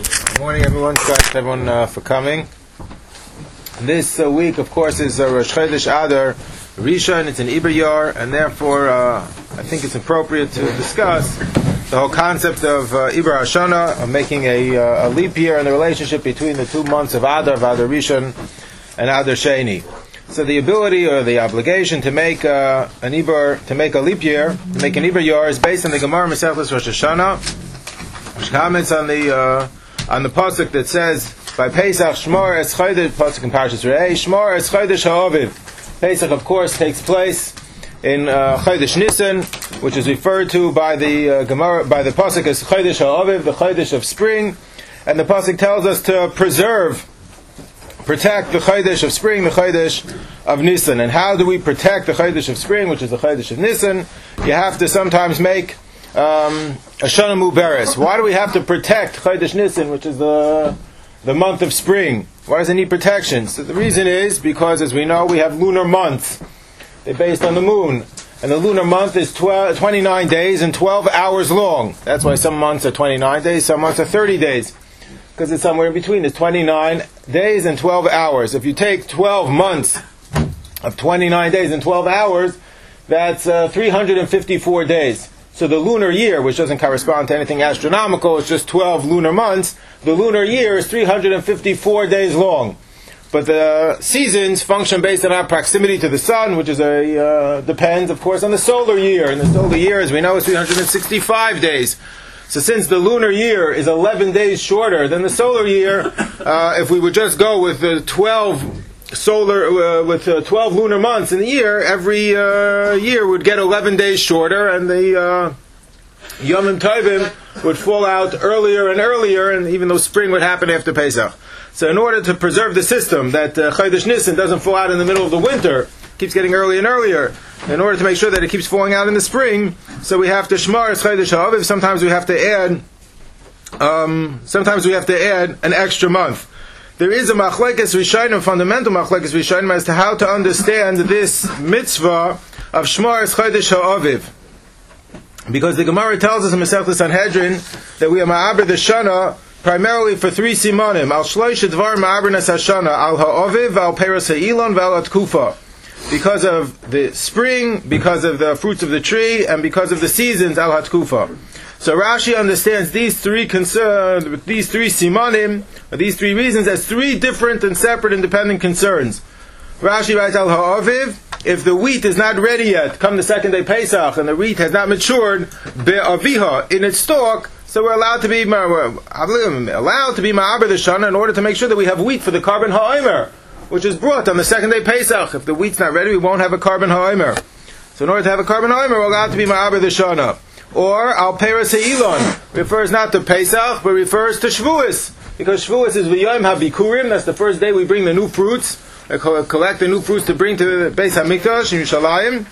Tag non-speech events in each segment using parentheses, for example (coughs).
Good morning, everyone. Thanks everyone uh, for coming. This uh, week, of course, is uh, Rosh Chodesh Adar Rishon. It's an Iber and therefore, uh, I think it's appropriate to discuss the whole concept of uh, Iber of making a, uh, a leap year in the relationship between the two months of Adar, of Adar Rishon, and Adar Sheni. So the ability or the obligation to make uh, an Iber, to make a leap year, to make an Iber Yar, is based on the Gemara Masechtas Rosh Hashanah, which comments on the uh, on the pasuk that says by Pesach Shmor Es Chodesh pasuk in Parshas Re'eh Shmor Es Chodesh Ha'aviv. Pesach, of course, takes place in uh, Chodesh which is referred to by the uh, Gemara by the pasuk as Chodesh Ha'aviv, the Chodesh of spring, and the pasuk tells us to preserve, protect the Chodesh of spring, the Chodesh of Nisan. And how do we protect the Chodesh of spring, which is the Chodesh of Nisan? You have to sometimes make um, Muberes. Why do we have to protect Chodesh Nisan, which is the the month of spring? Why does it need protection? So the reason is because, as we know, we have lunar months. They're based on the moon. And the lunar month is 12, 29 days and 12 hours long. That's why some months are 29 days, some months are 30 days. Because it's somewhere in between. It's 29 days and 12 hours. If you take 12 months of 29 days and 12 hours, that's uh, 354 days. So the lunar year, which doesn't correspond to anything astronomical, it's just 12 lunar months. The lunar year is 354 days long. But the seasons function based on our proximity to the sun, which is a uh, depends, of course, on the solar year. And the solar year, as we know, is 365 days. So since the lunar year is 11 days shorter than the solar year, uh, if we would just go with the 12 solar uh, with uh, 12 lunar months in the year, every uh, year would get 11 days shorter, and the uh, Yom Tovim would fall out earlier and earlier, and even though spring would happen after Pesach. So, in order to preserve the system that uh, Chodesh Nisan doesn't fall out in the middle of the winter, keeps getting earlier and earlier. In order to make sure that it keeps falling out in the spring, so we have to shmar Chodesh Ha'aviv. Sometimes we have to add. Um, sometimes we have to add an extra month there is a machlekes rishonim, a fundamental machlekes rishonim, as to how to understand this mitzvah of Shmar Chodesh Ha'aviv. Because the Gemara tells us in Masechta Sanhedrin that we are ma'aber the shana primarily for three simonim: al shloish dvar ma'aber hashana, al ha'aviv, al peros ha'ilon, val atkufa. Because of the spring, because of the fruits of the tree, and because of the seasons, al hatkufa. So Rashi understands these three concern, these three simanim, these three reasons as three different and separate independent concerns. Rashi writes al ha'aviv, if the wheat is not ready yet, come the second day Pesach, and the wheat has not matured, be'aviha, in its stalk, so we're allowed to be allowed to be ma'aber the shana in order to make sure that we have wheat for the korban ha'omer, which is brought on the second day Pesach. If the wheat's not ready, we won't have a korban ha'omer. So in order to have a korban ha'omer, we're allowed to be ma'aber the shana. Or al peras ha'ilon refers not to Pesach, but refers to Shavuos. Because Shavuos is v'yom habikurim, that's the first day we bring the new fruits, uh, uh, collect the new fruits to bring to the Beis HaMikdash in Yerushalayim.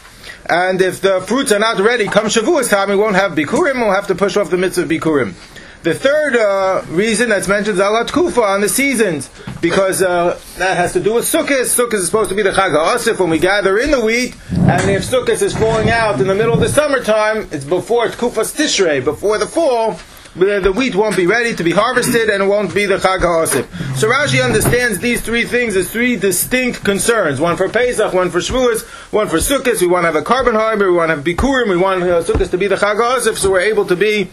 And if the fruits are not ready, come Shavuos time, we won't have bikurim, we'll have to push off the mitzvah of bikurim. The third uh, reason that's mentioned is Alat Kufa on the seasons, because uh, that has to do with Sukkot. Sukkot is supposed to be the Chag HaAsif when we gather in the wheat, and if Sukkot is falling out in the middle of the summertime, it's before Kufas Tishrei, before the fall, the wheat won't be ready to be harvested and it won't be the Chag HaAsif. So Rashi understands these three things as three distinct concerns. One for Pesach, one for Shavuos, one for Sukkot. We want to have a korban harbor, we want to have Bikurim, we want uh, Sukkot to be the Chag HaAsif, so we're able to be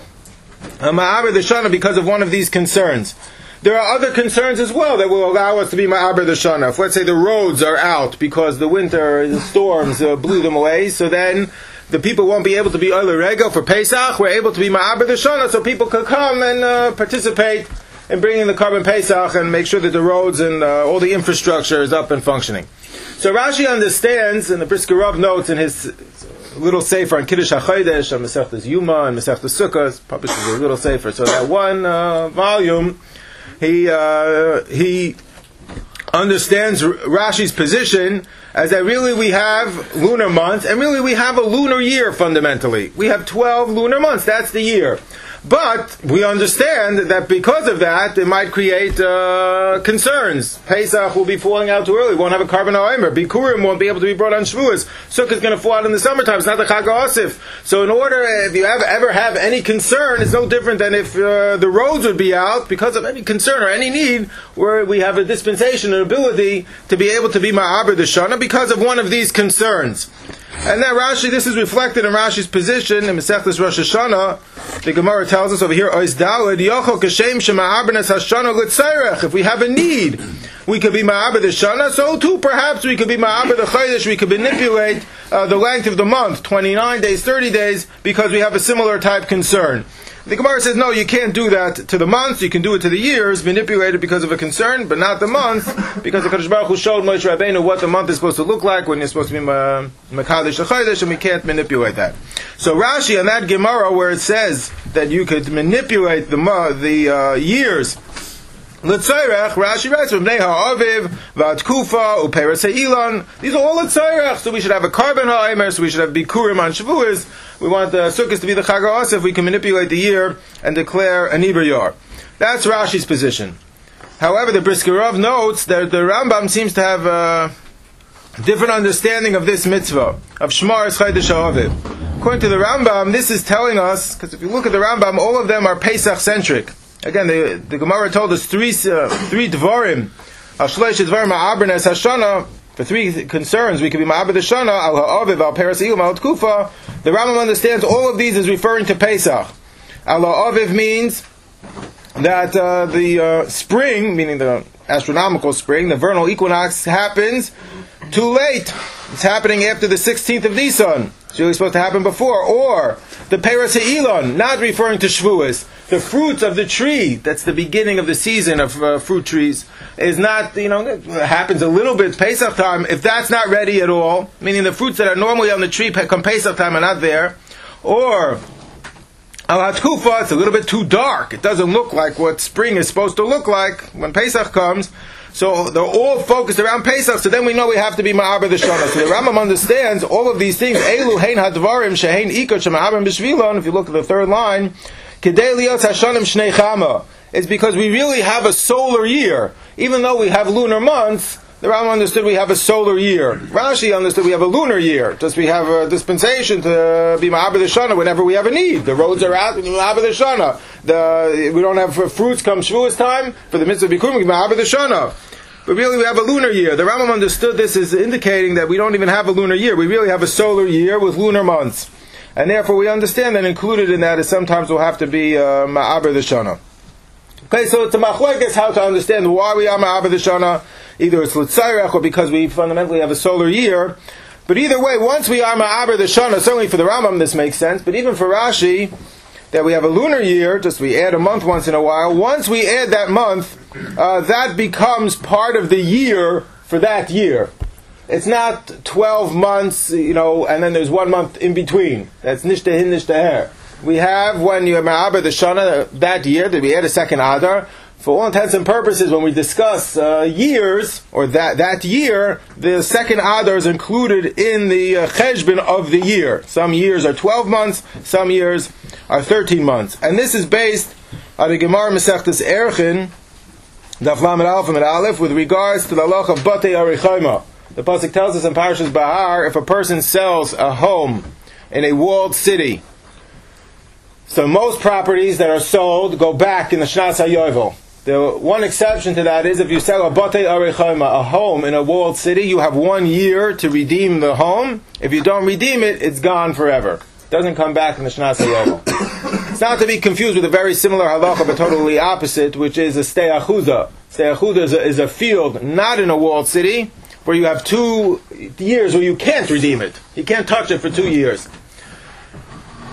a Ma'aber the Shana because of one of these concerns. There are other concerns as well that will allow us to be Ma'aber the Shana. If let's say the roads are out because the winter the storms uh, blew them away, so then the people won't be able to be Oile Rego for Pesach. We're able to be Ma'aber the Shana so people could come and uh, participate in bringing the korban Pesach and make sure that the roads and uh, all the infrastructure is up and functioning. So Rashi understands, and the Brisker Rav notes in his little safer on Kiddush HaChodesh, on Masechtas Yuma, and Masechtas Sukkot, publishes a little safer. So that one uh, volume, he, uh, he understands Rashi's position as that really we have lunar months, and really we have a lunar year fundamentally. We have 12 lunar months, that's the year. But we understand that because of that, it might create uh, concerns. Pesach will be falling out too early. Won't have a korban oimer. Bikurim won't be able to be brought on Shavuos. Sukkah is going to fall out in the summertime. It's not the Chag Osif. So in order, if you ever, ever have any concern, it's no different than if uh, the roads would be out because of any concern or any need, where we have a dispensation, an ability to be able to be Ma'aber the Shana because of one of these concerns. And then Rashi, this is reflected in Rashi's position in Masechtas Rosh Hashanah. The Gemara tells us over here, Ois Dalad, Yochel Kashem Shema'abernes Hashana Litzerech. If we have a need, we could be Ma'aber the Shana, so too perhaps we could be Ma'aber the Chodesh, we could manipulate uh, the length of the month, 29 days, 30 days, because we have a similar type concern. The Gemara says, no, you can't do that to the months, you can do it to the years, manipulate it because of a concern, but not the month, because the Kadosh Baruch Hu showed Moshe Rabbeinu what the month is supposed to look like when you're supposed to be Makadish Chodesh, and we can't manipulate that. So Rashi on that Gemara where it says that you could manipulate the, the uh, years L'tzayrech, Rashi writes, V'bnei ha'aviv, v'atkufa, uperes ha'ilon. These are all l'tzayrech, so we should have a korban ha'aimer, so we should have bikurim on Shavuos. We want the sukkahs to be the chag if we can manipulate the year and declare an Iber That's Rashi's position. However, the Brisker Rav notes that the Rambam seems to have a different understanding of this mitzvah, of Shmar Chodesh Ha'aviv. According to the Rambam, this is telling us, because if you look at the Rambam, all of them are Pesach-centric. Again, the, the Gemara told us three uh, three dvarim. Ashleish dvarim ma'abernes hashana. For three concerns, we could be ma'aber shana al ha'aviv al peres al tkufa. The Rambam understands all of these as referring to Pesach. Al ha'aviv means that uh, the uh, spring, meaning the astronomical spring, the vernal equinox, happens too late. It's happening after the 16th of Nisan. It's really supposed to happen before. Or the Peres Elon, not referring to Shavuos. The fruits of the tree, that's the beginning of the season of uh, fruit trees, is not, you know, happens a little bit Pesach time. If that's not ready at all, meaning the fruits that are normally on the tree come Pesach time are not there. Or Al Hatkufa, it's a little bit too dark. It doesn't look like what spring is supposed to look like when Pesach comes. So they're all focused around Pesach. So then we know we have to be Ma'aber the Shana. So the Rambam understands all of these things. Elu hein hadvarim shehein ikot shema'aber b'shvilon. If you look at the third line, kedei liot hashanim shnei chama. It's because we really have a solar year, even though we have lunar months. The Rambam understood we have a solar year. Rashi understood we have a lunar year. Just we have a dispensation to be Ma'aber the Shana whenever we have a need. The roads are out, the Shana. The, we don't have fruits come Shavuos time. For the mitzvah Bikurim, the Shana. But really, we have a lunar year. The Rambam understood this as indicating that we don't even have a lunar year. We really have a solar year with lunar months. And therefore, we understand that included in that is sometimes we'll have to be uh, Ma'aber Shana. Okay, so it's a machlekes how to understand why we are Ma'aber the Shana. Either it's L'tzayrech or because we fundamentally have a solar year. But either way, once we are Ma'aber the Shana, certainly for the Rambam this makes sense, but even for Rashi, that we have a lunar year, just we add a month once in a while. Once we add that month, uh, that becomes part of the year for that year. It's not 12 months, you know, and then there's one month in between. That's nishtahin nishtaher. We have when you ma'aber the shana that year, that we add a second adar for all intents and purposes, when we discuss uh, years or that that year, the second adar is included in the uh, of the year. Some years are twelve months, some years are thirteen months, and this is based on the Gemara Masechtas Erchin, Daf Lamed Aleph with regards to the loch of Batei Arichayma. The pasuk tells us in Parashas Bahar, if a person sells a home in a walled city. So most properties that are sold go back in the Shnas HaYovel. The one exception to that is if you sell a bate arechayma, a home in a walled city, you have one year to redeem the home. If you don't redeem it, it's gone forever. It doesn't come back in the Shnas (coughs) HaYovel. it's not to be confused with a very similar halacha, but totally opposite, which is a steachuda. Steachuda is is a field not in a walled city, where you have two years where you can't redeem it. You can't touch it for two years.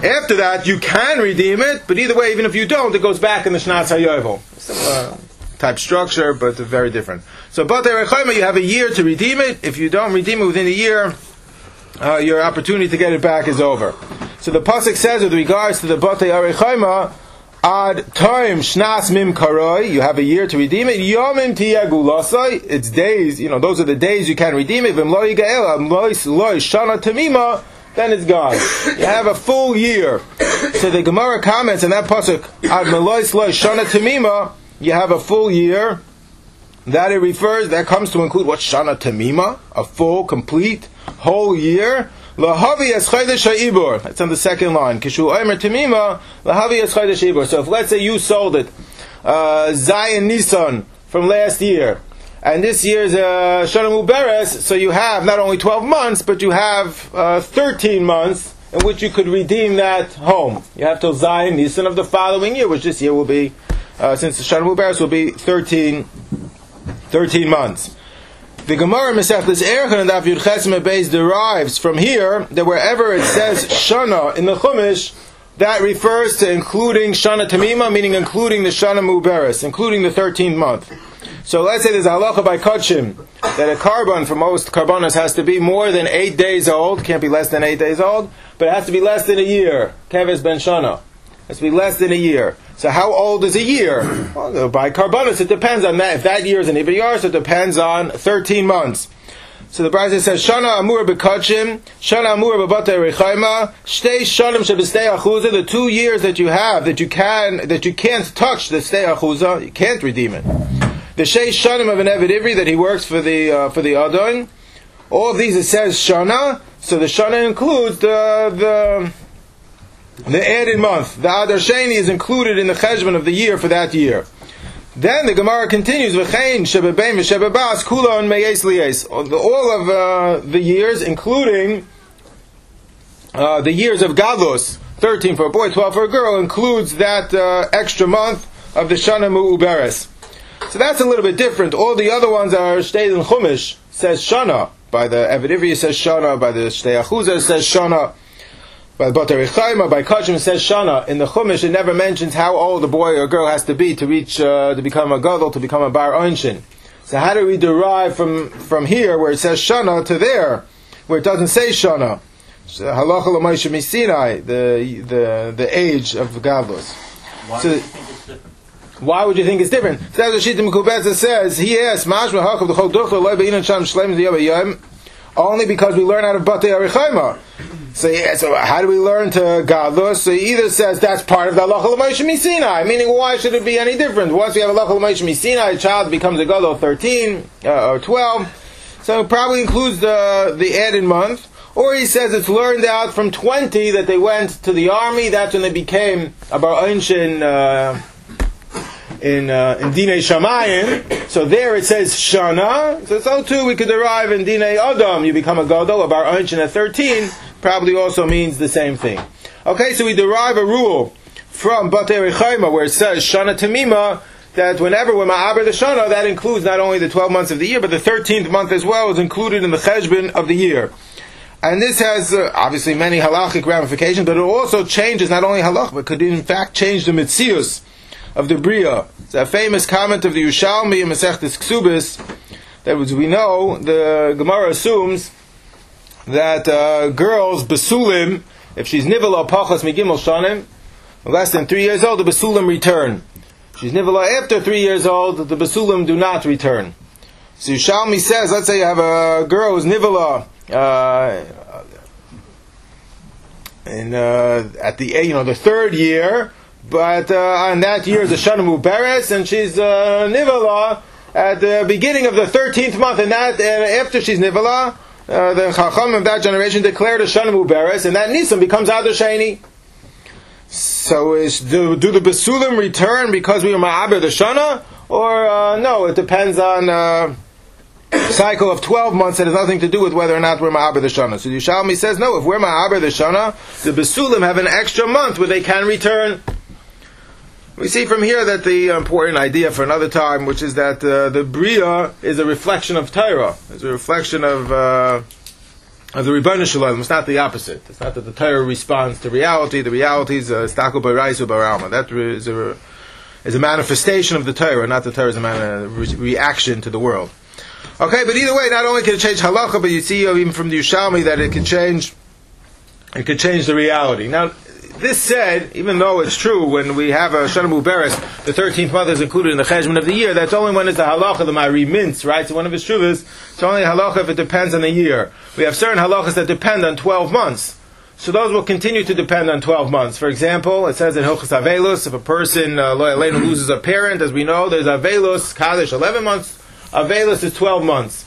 After that, you can redeem it, but either way, even if you don't, it goes back in the Shnaz HaYovel. Type structure, but very different. So, Rechayma, you have a year to redeem it. If you don't redeem it within a year, uh, your opportunity to get it back is over. So the pasuk says with regards to the Bate Arechayma, Ad time shnas mim karoi, you have a year to redeem it. Yomim tiyagulasai, it's days, you know, those are the days you can redeem it. Vim lo yigael, lois lois shana tamima, then it's gone. You have a full year. So the Gemara comments in that pasuk, Ad Melois Lois Shana Tamima, you have a full year. That it refers, that comes to include what Shana Tamima, a full, complete, whole year. Lahavi es chaydesh That's on the second line. Kishu omer tamima lahavi es chaydesh So if let's say you sold it, uh, Zion Nissan from last year, and this year's uh, Shana Muberes, so you have not only 12 months, but you have uh, 13 months in which you could redeem that home. You have till Zion Nissan of the following year, which this year will be, uh, since the Shana Muberes will be 13, 13 months. The Gemara Mesechtes Erchan and Daf Yud Beis derives from here that wherever it says Shana in the Chumash, that refers to including Shana Tamima, meaning including the Shana Muberes, including the 13th month. So let's say there's a halacha by Kachim that a korban for most korbanos has to be more than eight days old, can't be less than eight days old, but it has to be less than a year. Keves ben Shana. Has to be less than a year. So how old is a year? (coughs) Well, uh, by korbanos, it depends on that. If that year is an Ibriyar, so it depends on 13 months. So the Brisa says, Shana Amur Bekachim, Shana Amur Bebate Rechaima, Shtei Shanim Shebestei Achuza, the two years that you have, that you can, that you can't touch the Stei Achuza, you can't redeem it the Shei Shanim of an Eved Ivri that he works for the uh, for the Adon. All these it says Shana, so the Shana includes the the the added month. The Adar Sheni is included in the cheshbon of the year for that year. Then the Gemara continues, V'chein shebebein v'shebebas kulon meyes liyes. All of uh, the years, including uh, the years of Gadlus, 13 for a boy, 12 for a girl, includes that uh, extra month of the Shana Mu'uberes. So that's a little bit different. All the other ones are stated in Chumash, says Shana. By the Evid says Shana. By the Shtei Achuzah says Shana. By the Chaima, by Kachim says Shana. In the Chumash, it never mentions how old a boy or girl has to be to reach, uh, to become a Gadol, to become a Bar Einshin. So how do we derive from, from here, where it says Shana, to there, where it doesn't say Shana? Halacha l'Moshe Sinai, the, the, the age of Gadlus. Why So- do you think it's different? Why would you think it's different? So that's what Shita Mekubeza says. He asks, "Mashma the yom Only because we learn out of Batei Arichaima. So yeah, so how do we learn to Gadlus? So he either says that's part of the halacha l'moshe misinai, meaning why should it be any different? Once we have a halacha l'moshe misinai, a child becomes a gadol thirteen uh, or twelve, so it probably includes the the added month. Or he says it's learned out from twenty that they went to the army. That's when they became a bar uh in uh, in Dine Shamayim. So there it says Shana. So so too we could derive in Dine Adam. You become a Gadol. of our Einshin at 13 probably also means the same thing. Okay, so we derive a rule from Batei Rechaima where it says Shana Tamima that whenever we're Ma'aber the Shana, that includes not only the 12 months of the year, but the 13th month as well is included in the Cheshbon of the year. And this has uh, obviously many halachic ramifications, but it also changes not only halach, but could in fact change the mitzius of the Bria. It's a famous comment of the Yushalmi in Masechtes Ksubis that as we know, the Gemara assumes that uh, girls, Basulim, if she's Nivala Pachas Migimel Shanim, less than three years old, the Basulim return. If she's Nivala after three years old, the Basulim do not return. So Yushalmi says, let's say you have a girl who's Nivala, uh, in, uh, at the you know the third year, but uh, on that year is a Shana Muberes, and she's uh, Nivala at the beginning of the thirteenth month, and that and after she's Nivala, uh, the Chacham of that generation declared a Shana Muberes, and that Nisan becomes Adar. So is do, do the Basulim return because we are Ma'aber the Shana, or uh, no? It depends on. Uh, cycle of 12 months that has nothing to do with whether or not we're Ma'aber the Shana. So Yushalmi says, no, if we're Ma'aber the Shana, the Basulim have an extra month where they can return. We see from here that the important idea for another time, which is that uh, the Bria is a reflection of Torah. It's a reflection of, uh, of the Rebbeinu Shalom. It's not the opposite. It's not that the Torah responds to reality. The reality is Stako Baraisu Baralma. That is a, is a manifestation of the Torah, not the Torah is a, man, re- reaction to the world. Okay, but either way, not only can it change halacha, but you see uh, even from the Yushalmi that it can change, it can change the reality. Now, this said, even though it's true, when we have a Shana Muberes, the 13th month is included in the Cheshbon of the year, that's only when it's the halacha, the Mari mints, right? So one of his shuvas, it's only halacha if it depends on the year. We have certain halachas that depend on 12 months. so those will continue to depend on 12 months. For example, it says in Hilchas Avelus, if a person uh, loses a parent, as we know, there's Avelus, Kaddish, 11 months, Avelus is 12 months.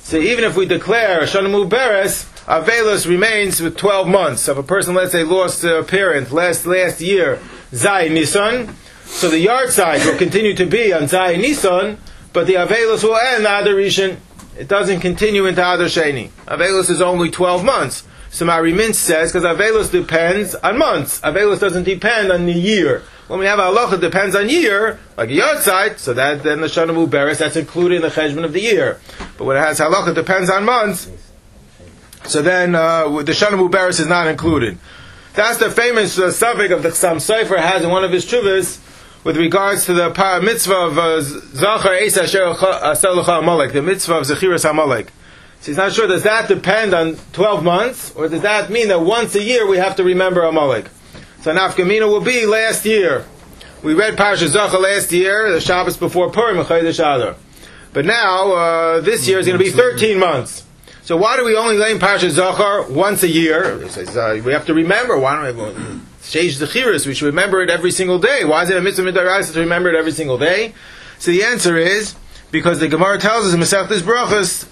So even if we declare Shana Muberes, Avelus remains with 12 months. If a person, let's say, lost a parent last, last year, Zai Nisan, so the yahrzeit will continue to be on Zai Nisan, but the Avelus will end Adar Rishon. It doesn't continue into Adar Sheni. Avelus is only 12 months. So Mari Mintz says, because Avelus depends on months. Avelus doesn't depend on the year. When we have halacha, it depends on year, like yahrzeit, so that then the Shana Muberes, that's included in the cheshbon of the year. But when it has halacha, it depends on months, so then uh, the Shana Muberes is not included. That's the famous uh, subject of the Chassam Sofer has in one of his chuvas with regards to the par- mitzvah of uh, Zachar Eisa Asher Amalek, the mitzvah of Zechiras Amalek. So he's not sure, does that depend on 12 months, or does that mean that once a year we have to remember Amalek? So Nafkamina will be last year. We read Parsha Zachar last year, the Shabbos before Purim, Adar. But now, uh, this year is going to be 13 months. So why do we only learn Parsha Zachar once a year? We have to remember. Why don't we? Sheish Zechiris, we should remember it every single day. Why is it a mitzvah midaraisa to remember it every single day? So the answer is because the Gemara tells us in Masechtas Brachas,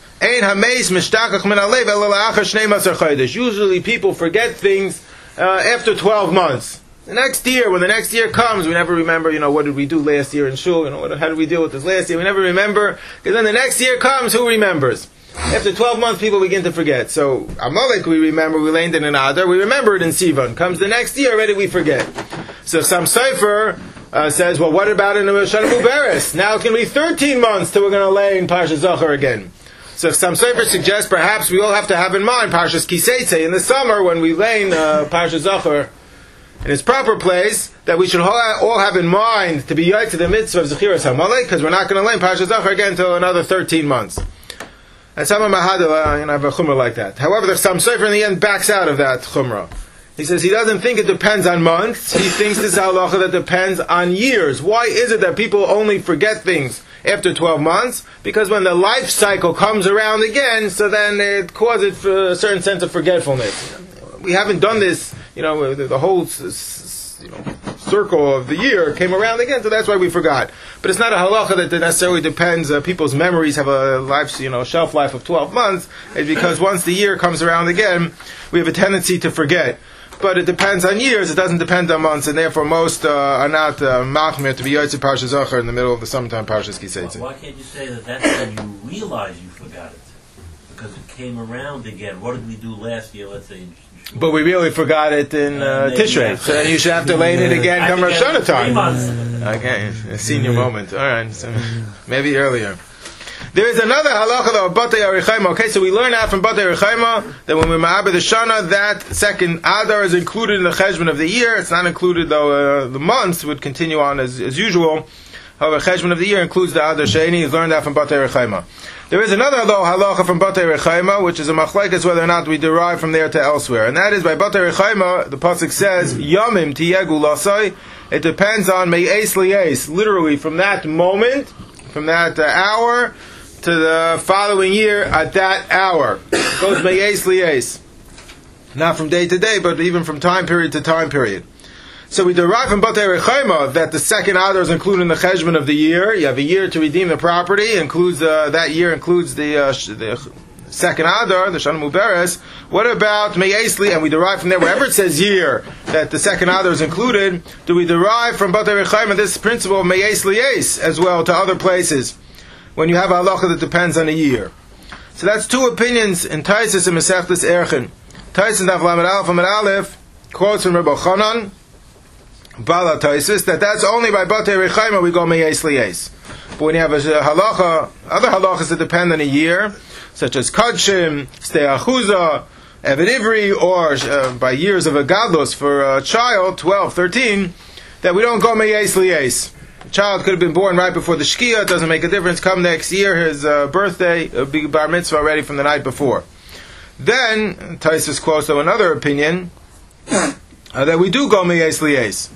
Usually people forget things uh, after 12 months. The next year, when the next year comes, we never remember, you know, what did we do last year in shul, you know, what, how did we deal with this last year? We never remember, because then the next year comes, who remembers? After 12 months, people begin to forget. So, Amalek, we remember, we it in Adar, we remember it in Sivan. Comes the next year, already we forget. So, some Sefer uh, says, well, what about in the Shana Mubaris? Now it's going to be 13 months till we're going to lay in Parsha Zachar again. So some Sefer suggests perhaps we all have to have in mind Parshas Kiseitze in the summer when we lay uh, Parshas Zachar in its proper place, that we should all have in mind to be yai to the mitzvah of Zechiras Amalek, because we're not going to lay Parshas Zachar again until another 13 months. And some of Mahadala, uh, you know, have a chumrah like that. However, there's some Sefer in the end backs out of that chumrah. He says he doesn't think it depends on months. He thinks this halacha that depends on years. Why is it that people only forget things after 12 months? Because when the life cycle comes around again, so then it causes a certain sense of forgetfulness. We haven't done this, you know, the whole you know, circle of the year came around again, so that's why we forgot. But it's not a halacha that necessarily depends. Uh, people's memories have a life, you know, shelf life of 12 months. It's because once the year comes around again, we have a tendency to forget but it depends on years. It doesn't depend on months, and therefore most uh, are not uh, machmir to be yotze parsha zachar in the middle of the summertime parshas kiseitze. Why can't you say that that's when you realize you forgot it because it came around again? What did we do last year? Let's say. But we really forgot it in uh, Tishrei, so then you should have to lay it again come Rosh Hashanah time. Okay, a senior moment. All right, so maybe earlier. There is another halacha though, Batei Arichaima. Okay, so we learn out from Batei Arichaima that when we ma'abed the Shana, that second Adar is included in the cheshbon of the year. It's not included though. Uh, the months would continue on as, as usual. However, cheshbon of the year includes the Adar Sheni. Is learned out from Batei Arichaima. There is another though halacha from Batei Rechaima, which is a machlekes whether or not we derive from there to elsewhere, and that is by Batei Rechaima. The pasuk says Yamim tiyegu lasai. It depends on me'es li'es, literally from that moment, from that uh, hour to the following year at that hour. It goes meyes liyes. Not from day to day, but even from time period to time period. So we derive from Batei Rechaima that the second Adar is included in the cheshbon of the year. You have a year to redeem the property. Includes uh, that year includes the, uh, the second Adar, the Shana Muberes. What about Meyesli? And we derive from there, wherever it says year, that the second Adar is included, do we derive from Batei Rechaima this principle of Meyesli as well to other places? when you have a halacha that depends on a year. So that's two opinions in Taisis and Mesechtes Erchin. Taisis Daf Lamed Aleph Lamed Aleph quotes from Rabbi Chanan, Bala Taisis, that that's only by Batei Rechaima we go Meyes Liyes. But when you have a halacha, other halachas that depend on a year, such as Kadshim, Steachuza, Evid Ivri, or uh, by years of a gadlus for a child, 12, 13, that we don't go Meyes Liyes child could have been born right before the Shkia, it doesn't make a difference. Come next year, his uh, birthday, it'll be bar mitzvah already from the night before. Then, Taisus quotes another opinion, (coughs) uh, that we do go miyes liyes.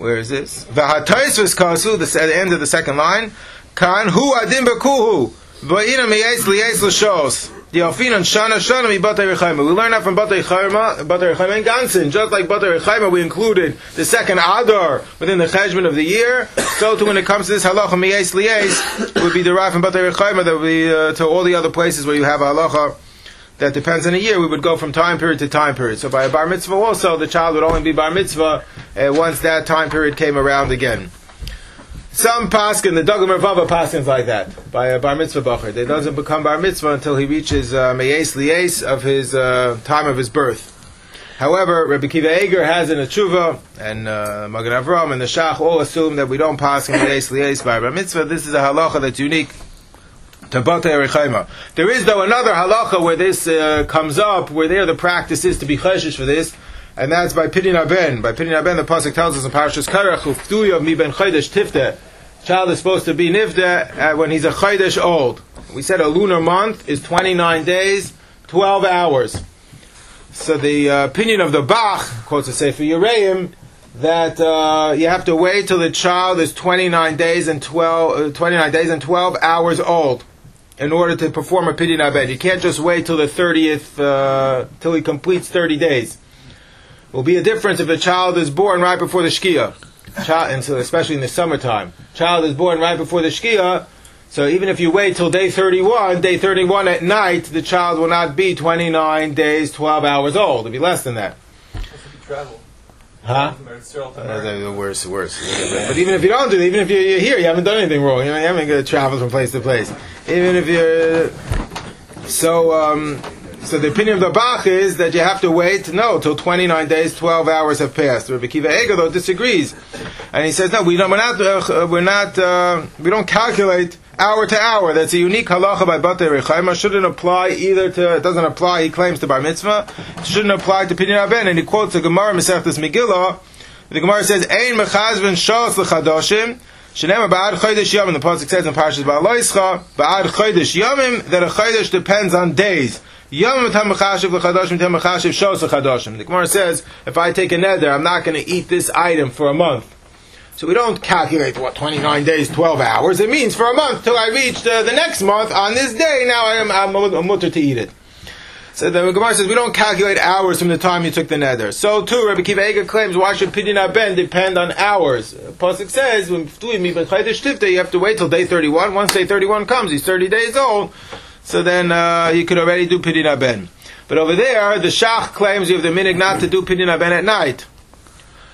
Where is this? The V'hataisus kasu, the end of the second line, kan hu adim bekuhu, v'ina miyes liyes l'shos. The Alfinan Shana Shana mi Batei. We learn that from Batei Rechaima and Gansin. Just like Batei Rechaima, we included the second Adar within the Cheshbon of the year. So too, when it comes to this halacha miyes liyes, would be derived from Batei Rechaima that would be uh, to all the other places where you have halacha that depends on a year. We would go from time period to time period. So by a bar mitzvah also, the child would only be bar mitzvah uh, once that time period came around again. Some paskin, the Dagul Mervava paskins like that by a bar mitzvah bacher. They doesn't become bar mitzvah until he reaches uh, liyes of his uh, time of his birth. However, Rabbi Kiva Eger has in a tshuva, and uh, Magen Avram and the Shach all assume that we don't pass in meyes liyes by bar mitzvah. This is a halacha that's unique. There is though another halacha where this uh, comes up, where there the practice is to be cheshish for this, and that's by Pidyon Aben. By Pidyon Aben, the pasuk tells us in Parashas Karach, "Uftuyav mi ben chodesh tifte." Child is supposed to be nivda uh, when he's a chodesh old. We said a lunar month is 29 days, 12 hours. So the uh, opinion of the Bach quotes a Sefer Yereim that uh, you have to wait till the child is 29 days and 12 uh, 29 days and 12 hours old in order to perform a pidyon aben. You can't just wait till the 30th uh, till he completes 30 days. It will be a difference if the child is born right before the shkia, child, and so especially in the summertime. Child is born right before the shkia, so even if you wait till day 31, day 31 at night, the child will not be 29 days, 12 hours old. It'll be less than that. It's to Uh, the worse, worse. But even if you don't do it, even if you're, you're here, you haven't done anything wrong. You, know, you haven't got to travel from place to place. Even if you're so, um, so the opinion of the Bach is that you have to wait no till 29 days, 12 hours have passed. Rabbi Kiva Eger though disagrees, and he says no, we don't, we're not, uh, we're not, uh, we don't calculate hour to hour. That's a unique halacha by Batei Rechaima. Shouldn't apply either to. It doesn't apply. He claims to bar mitzvah. It shouldn't apply to Pidyon Aben. And he quotes the Gemara Masechtas Megillah. The Gemara says, "Ein mechazvin shos lechadoshim." Shenema ba'ad chodesh yomim. The pasuk says in Parshas Ba'aloischa, ba'ad chodesh yomim that a chodesh depends on days. Yom tam mechashiv lechadoshim tam mechashiv shos lechadoshim. The Gemara says, if I take a neder, I'm not going to eat this item for a month. So we don't calculate what 29 days, 12 hours. It means for a month till I reach the, the next month on this day. Now I am I'm, I'm mutter to eat it. So the Gemara says we don't calculate hours from the time you took the nether. So too, Rabbi Kiva Eger claims why should Pidyon Ben depend on hours? Pasuk says when you have to wait till day 31. Once day 31 comes, he's 30 days old. So then uh, you could already do Pidyon Ben. But over there, the Shach claims you have the minig not to do Pidyon Ben at night.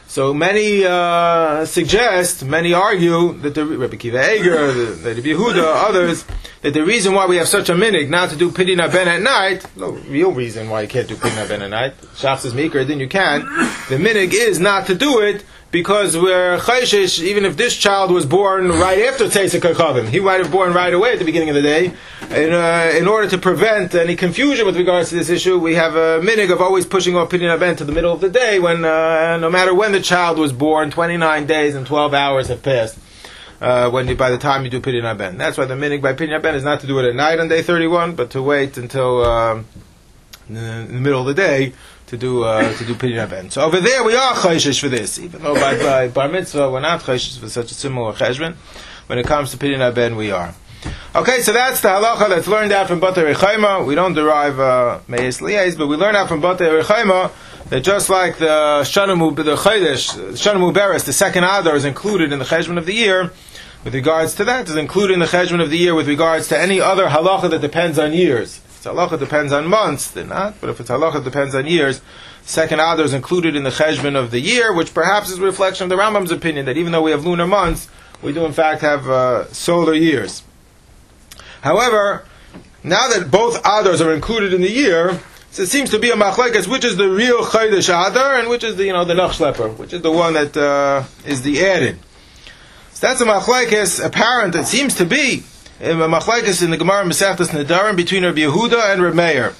So many uh, suggest, many argue that the Rabbi Kiva Eger, the, the Yehuda, others, that the reason why we have such a minig not to do Pidyon Ben at night, no real reason why you can't do Pidyon Ben at night. Shach says Meeker, then you can. The minig is not to do it because we're chayshish, even if this child was born right after Tzeitzah Kachavim, he might have born right away at the beginning of the day. In, uh, in order to prevent any confusion with regards to this issue, we have a minig of always pushing off Pidyon Ben to the middle of the day when, uh, no matter when the child was born, 29 days and 12 hours have passed. Uh, when you, by the time you do Pidyon Ben. That's why the minig by Pidyon Ben is not to do it at night on day 31, but to wait until um, in the middle of the day to do uh, to do Pidyon Ben. So over there we are chayshish for this, even though by, by Bar Mitzvah we're not chayshish for such a similar cheshbon. When it comes to Pidyon Ben, we are. Okay, so that's the halacha that's learned out from Batei Rechaima. We don't derive uh, Meis but we learn out from Batei Rechaima that just like the Shanamu, the Chodesh, Beres, the second Adar is included in the cheshbon of the year, with regards to that, is included in the cheshbon of the year with regards to any other halacha that depends on years. If it's halacha depends on months, then not, but if it's halacha depends on years, second Adar is included in the cheshbon of the year, which perhaps is a reflection of the Rambam's opinion that even though we have lunar months, we do in fact have uh, solar years. However, now that both Adars are included in the year, so it seems to be a machlekes, which is the real Chodesh Adar and which is the you know the Nachschlepper, which is the one that uh, is the added. So that's a machlekes apparent. It seems to be a machlekes in the Gemara Masechtas Nedarim between Rabbi Yehuda and Rabbi Meir.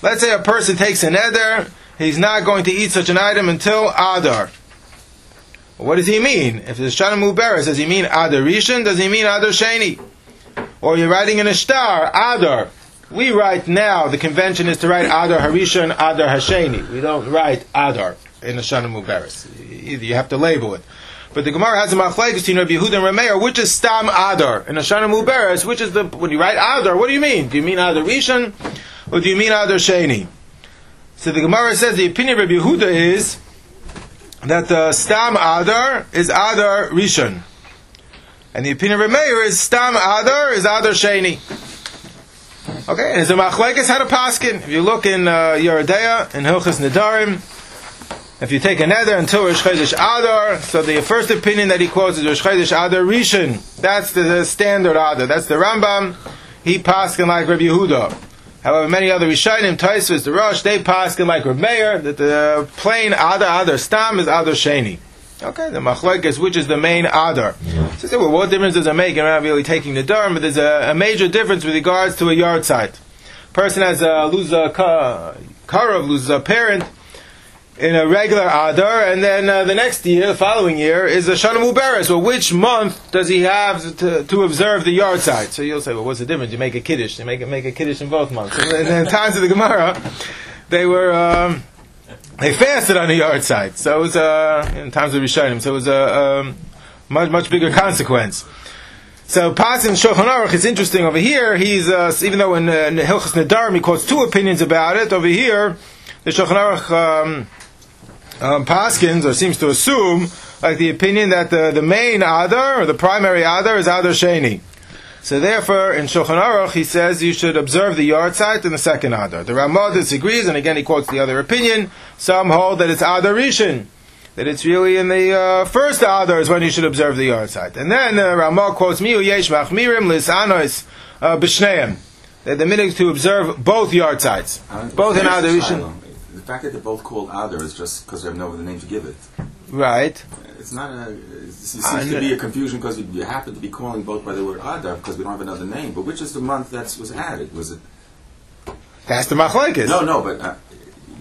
Let's say a person takes an neder, he's not going to eat such an item until Adar. What does he mean? If it's Shana Muberes, does he mean Adar Rishon? Does he mean Adar Sheni? Or you're writing in a star, Adar. We write now, the convention is to write Adar Harishon, Adar Hasheni. We don't write Adar in a Shana Muberes. Either you have to label it. But the Gemara has a machlekes between Rabbi Yehuda and Rameir, which is Stam Adar in a Shana Muberes, which is the when you write Adar. What do you mean? Do you mean Adar Rishon, or do you mean Adar Sheni? So the Gemara says the opinion of Rabbi Yehuda is that the Stam Adar is Adar Rishon. And the opinion of Meir is Stam Adar is Adar Sheni. Okay, and it's a machlekes how to paskin. If you look in uh, Yoreh Deah, in Hilchas Nedarim, if you take a nether until Rosh Chodesh Adar, so the first opinion that he quotes is Rosh Chodesh Adar Rishon. That's the, the standard Adar. That's the Rambam. He paskin like Rabbi Yehuda. However, many other Rishonim, Taisvus, the Rosh, they paskin like Rabbi Meir, that the plain Adar, Adar Stam is Adar Sheni. Okay, the machlekes, which is the main adar. So, say, well, what difference does it make? We're not really taking the dharm, but there's a, a, major difference with regards to a yahrzeit. Person has a lose a karav, loses a parent in a regular adar, and then uh, the next year, the following year, is a shana muberes. So, which month does he have to, to, observe the yahrzeit? So you'll say, well, what's the difference? You make a kiddush. You make make a kiddush in both months. In times of the Gemara, they were. Um, they fasted on the yahrzeit. So it was uh, in times of Rishonim. So it was a um, much much bigger consequence. So Pasim Shulchan Aruch is interesting over here. He's uh, even though in, uh, Hilchas Nedarim he quotes two opinions about it. Over here, the Shulchan Aruch um, um, Paskins or seems to assume like the opinion that the, the main Adar or the primary Adar is Adar Sheni. So therefore, in Shulchan Aruch, he says you should observe the yahrzeit in the second Adar. The Ramah disagrees, and again he quotes the other opinion. Some hold that it's Adar Rishon, that it's really in the uh, first Adar is when you should observe the yahrzeit. And then uh, Ramah quotes Miu Yesh Machmirim Lisanos uh, B'Shneim, that the minhag to observe both yahrzeits, both in Adar Rishon. The fact that they're both called Adar is just because they have no other name to give it. Right. It's not a. It seems to be a confusion because you, happen to be calling both by the word Adar because we don't have another name. But which is the month that was added? Was it? That's the machlekes. No, no, but uh,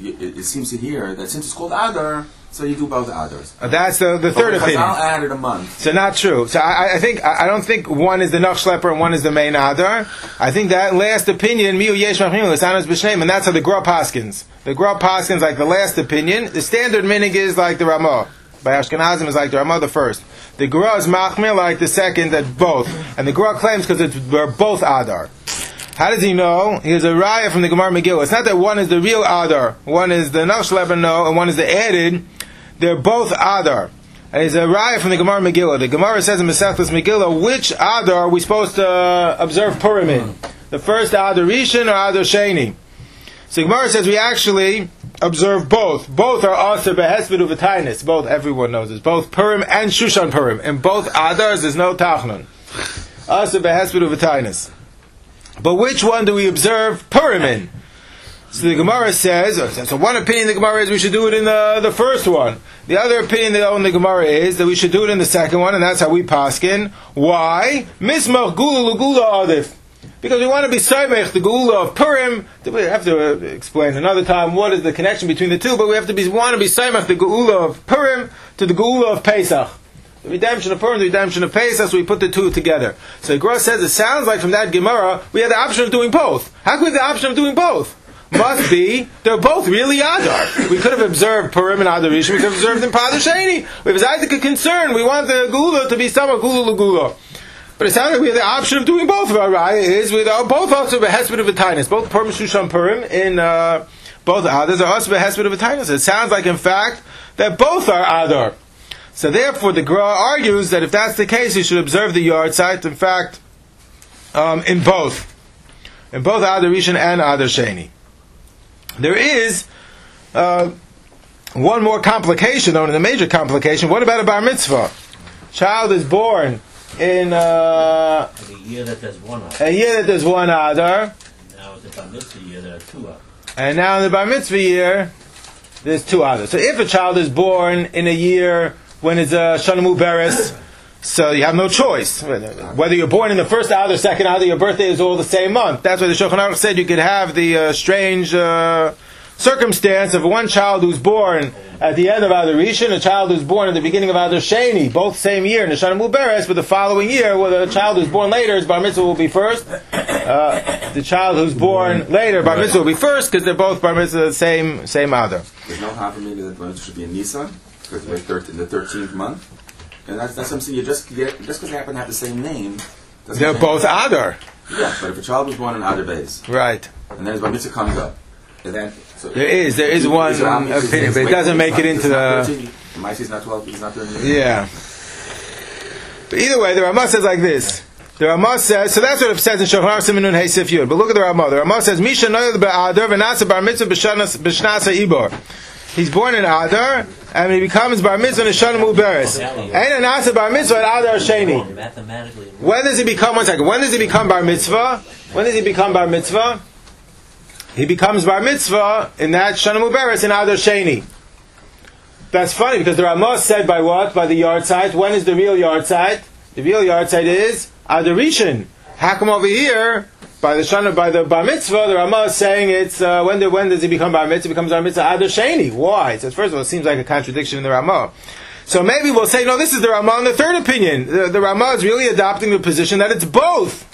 it, it, seems to here that since it's called Adar, so you do both Adars. Uh, that's the, the third opinion. I'll add it a month. So not true. So I, I think I don't think one is the Nachschlepper and one is the main Adar. I think that last opinion, Miu Yesh B'Shneim, and that's how the Gra paskins. The Gra paskins like the last opinion. The standard minig is like the Ramah. By Ashkenazim is like the Ramah the first. The Gra is Machmir like the second that both. And the Gra claims because we're both Adar. How does he know? He has a raya from the Gemara Megillah. It's not that one is the real Adar, one is the Nafsh no, and one is the added. They're both Adar. And it's a raya from the Gemara Megillah. The Gemara says in Masechtas Megillah, which Adar are we supposed to observe Purim in? The first Adar Rishon or Adar Sheni? So Gemara says we actually observe both. Both are Aser Behesbid Uvatainus. Both, everyone knows this. Both Purim and Shushan Purim. In both Adars, there's no Tachnun. Aser Behesbid Uvatainus. But which one do we observe Purim in? So the Gemara says, so one opinion the Gemara is we should do it in the, the first one. The other opinion that own the Gemara is that we should do it in the second one, and that's how we paskin. Why? Mismach gula lugula adif because we want to be Saimech, the Geula of Purim. We have to uh, explain another time what is the connection between the two, but we have to be, want to be Saimech, the Geula of Purim to the Geula of Pesach. The redemption of Purim, the redemption of Pesach, so we put the two together. So the Gross says it sounds like from that Gemara, we had the option of doing both. How could we have the option of doing both? Must be, they're both really Adar. We could have observed Purim and Adar we could have observed in Padar Sheni. We have Isaac a concern, we want the Gula to be Sama Gula Lugula. But it sounds like we have the option of doing both raya is with uh, both also behesped of a both Purim Shushan Purim in uh, both others are also behesped of a It sounds like in fact that both are adar. So therefore, the Gra argues that if that's the case, you should observe the yahrzeit. In fact, um, in both, in both Adar Rishon and Adar Sheni, there is uh, one more complication, though, and a major complication. What about a bar mitzvah? Child is born in uh, a year that there's one Adar. A year that there's one Adar. Now it's the Bar Mitzvah year there are two Adar. And now in the Bar Mitzvah year, there's two Adar. So if a child is born in a year when it's a Shana Muberes, (coughs) so you have no choice. Whether you're born in the first Adar, second Adar, your birthday is all the same month. That's why the Shulchan Aruch said you could have the uh, strange uh, circumstance of one child who's born at the end of Adar Rishon, a child who's born at the beginning of Adar Sheni, both same year, Nishana Muberes, but the following year, where the child who's born later, his Bar Mitzvah will be first. Uh, the child who's born later, Bar Mitzvah will be first, because they're both Bar Mitzvah, the same, same Adar. There's no half for me that Bar Mitzvah should be in Nisan, because we're in the 13th month. And that's, that's something you just get, just because they happen to have the same name. They're both Adar. Yeah, but if a child was born in Adar Bays. Right. and then there's bar mitzvah comes up. And then, so There is, there is one Is there Rambam- is- opinion, but it doesn't make it into the. 13. Maisi is not 12, he's not 13. Yeah. But either way, the Ramah says like this. The Ramah says, so that's what it says in Shofar Simonun Hey Sif Yud. But look at the Ramah. The Ramah says, Misha noyel be'adar v'nasa bar mitzvah b'shnas b'shnasa ibor. He's born in Adar, and he becomes bar mitzvah in Shana Muberes. Ain't a nasa bar mitzvah at Adar Sheni. Mathematically, When does he become, one second, when does he become bar mitzvah? When does he become bar mitzvah? He becomes bar mitzvah in that Shana Muberes in Adar Sheni. That's funny because the Ramah said by what? By the yahrzeit. When is the real yahrzeit? The real yahrzeit is Adar Rishon. How come over here by the Shana, by the Bar Mitzvah, the Ramah is saying it's uh, when, do, when does he become Bar Mitzvah? It becomes Bar Mitzvah Adar Sheni. Why? So first of all, it seems like a contradiction in the Ramah. So maybe we'll say, no, this is the Ramah in the third opinion. The, the Ramah is really adopting the position that it's both.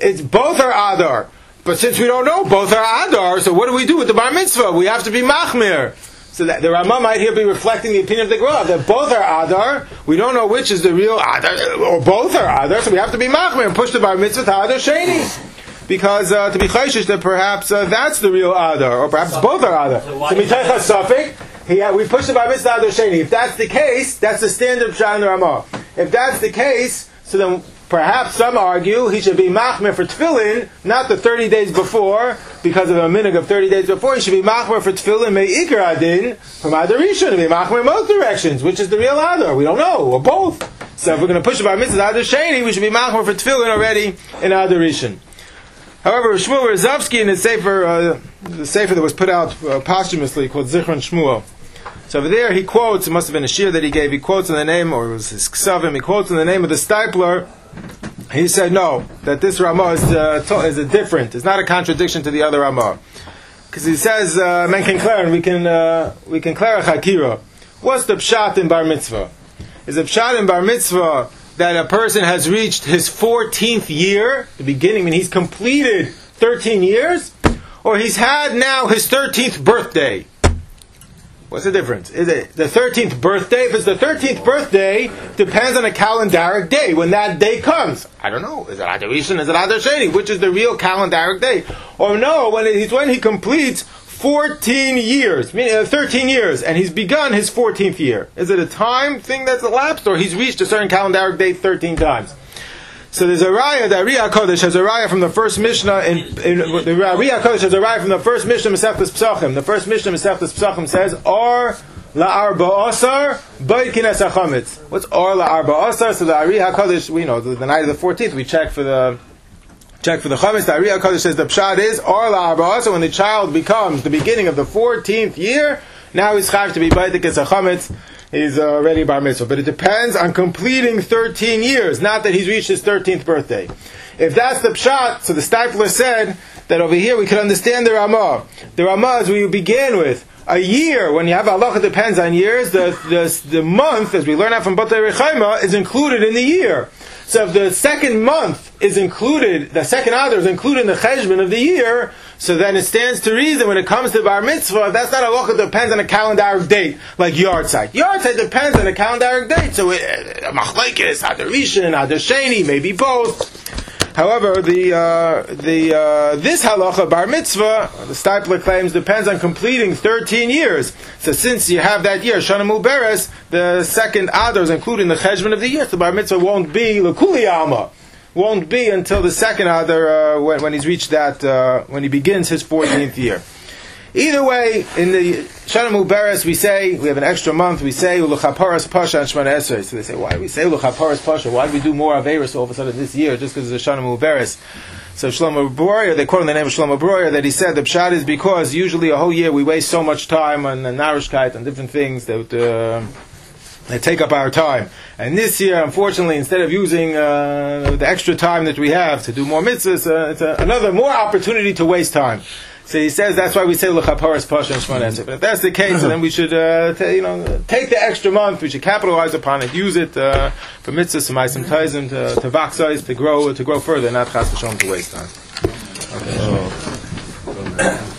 It's both are Adar. But since we don't know both are Adar, so what do we do with the Bar Mitzvah? We have to be Machmir. So that the Ramah might here be reflecting the opinion of the Gemara that both are Adar. We don't know which is the real Adar, or both are Adar, so we have to be Machmir and push the Bar Mitzvah to Adar Sheni. Because uh, to be chayshish that perhaps uh, that's the real Adar, or perhaps both are Adar. So why To be is that- Teicha Suffolk, he, uh, we push the Bar Mitzvah to Adar Sheni. If that's the case, that's the standard Pshat in the Ramah. If that's the case, so then perhaps some argue he should be Machmir for Tefillin, not the 30 days before, because of a minig of 30 days before, he should be Machmir for Tefillin Me'ikar Adin from Adar Rishon, to be Machmir in both directions, which is the real Adar. We don't know, or both. So if we're going to push Bar Mitzvah Adar Sheni, we should be Machmir for Tefillin already in Adar Rishon. However, Shmuel Rozovsky in his sefer, uh, the sefer that was put out uh, posthumously called Zichron Shmuel. So over there, he quotes. It must have been a shir that he gave. He quotes in the name, or it was his ksavim. He quotes in the name of the Steipler. He said no, that this Ramah is, uh, is a different. It's not a contradiction to the other Ramah, because he says uh, men can clear and we can uh, we can clear a chakira. What's the pshat in bar mitzvah? Is a pshat in bar mitzvah that a person has reached his 14th year, the beginning, when he's completed 13 years, or he's had now his 13th birthday. What's the difference? Is it the 13th birthday? If it's the 13th birthday, depends on a calendaric day when that day comes. I don't know. Is it Adar Rishon? Is it Adar Sheni? Which is the real calendaric day? Or no, when he's when he completes 14 years, meaning uh, 13 years, and he's begun his 14th year. Is it a time thing that's elapsed, or he's reached a certain calendaric date 13 times? So there's a raya that Riyah Kodesh has a raya from the first Mishnah in, in the Riyah Kodesh has a raya from the first Mishnah Masechtas Psachim. The first Mishnah Masechtas Psachim says Or la'arba asar ba'ikines achametz. What's or la'arba asar? So the Riyah Kodesh, we know the, the night of the 14th, we check for the check for the chametz. The Riyah Kodesh says the pshat is or la'arba asar when the child becomes the beginning of the 14th year. Now he's chayav to be ba'ikines achametz he's already bar mitzvah. But it depends on completing 13 years, not that he's reached his 13th birthday. If that's the pshat, so the Steipler said that over here we can understand the Ramah. The Ramah, where you begin with, a year, when you have it depends on years, the, the, the month, as we learn out from Batei Rechaima, is included in the year. So if the second month is included, the second Adar is included in the cheshbon of the year, so then it stands to reason when it comes to bar mitzvah, that's not a loch, it depends on a calendaric date, like yahrzeit. Yard site depends on a calendaric date, so it, uh, machlekes, Adar Rishon, Adar Sheni, maybe both. However, the uh, the uh, this halacha bar mitzvah, the Steipler claims, depends on completing 13 years. So since you have that year, Shana Muberes, the second is included the cheshbon of the year, so bar mitzvah won't be lekuli alma. Won't be until the second Adar uh, when, when he's reached that uh, when he begins his 14th year. Either way, in the Shana Muberes, we say, we have an extra month, we say, Uluchaparas Pasha and Shemana Esrei. So they say, why do we say Uluchaparas Pasha? Why do we do more Averis all of a sudden this year, just because it's a Shana Muberes? So Shlomo Breuer, they quote in the name of Shlomo Breuer that he said the pshat is because usually a whole year we waste so much time on uh, narishkeit and different things that uh, they take up our time. And this year, unfortunately, instead of using uh, the extra time that we have to do more mitzvahs, uh, it's a, another more opportunity to waste time. So he says that's why we say lechaparas pasha and. But if that's the case, then we should uh, ta- you know take the extra month. We should capitalize upon it, use it uh, for mitzvahs, ma'asim taizim, to to vaxize, to grow, to grow further, not chas to waste time. Okay.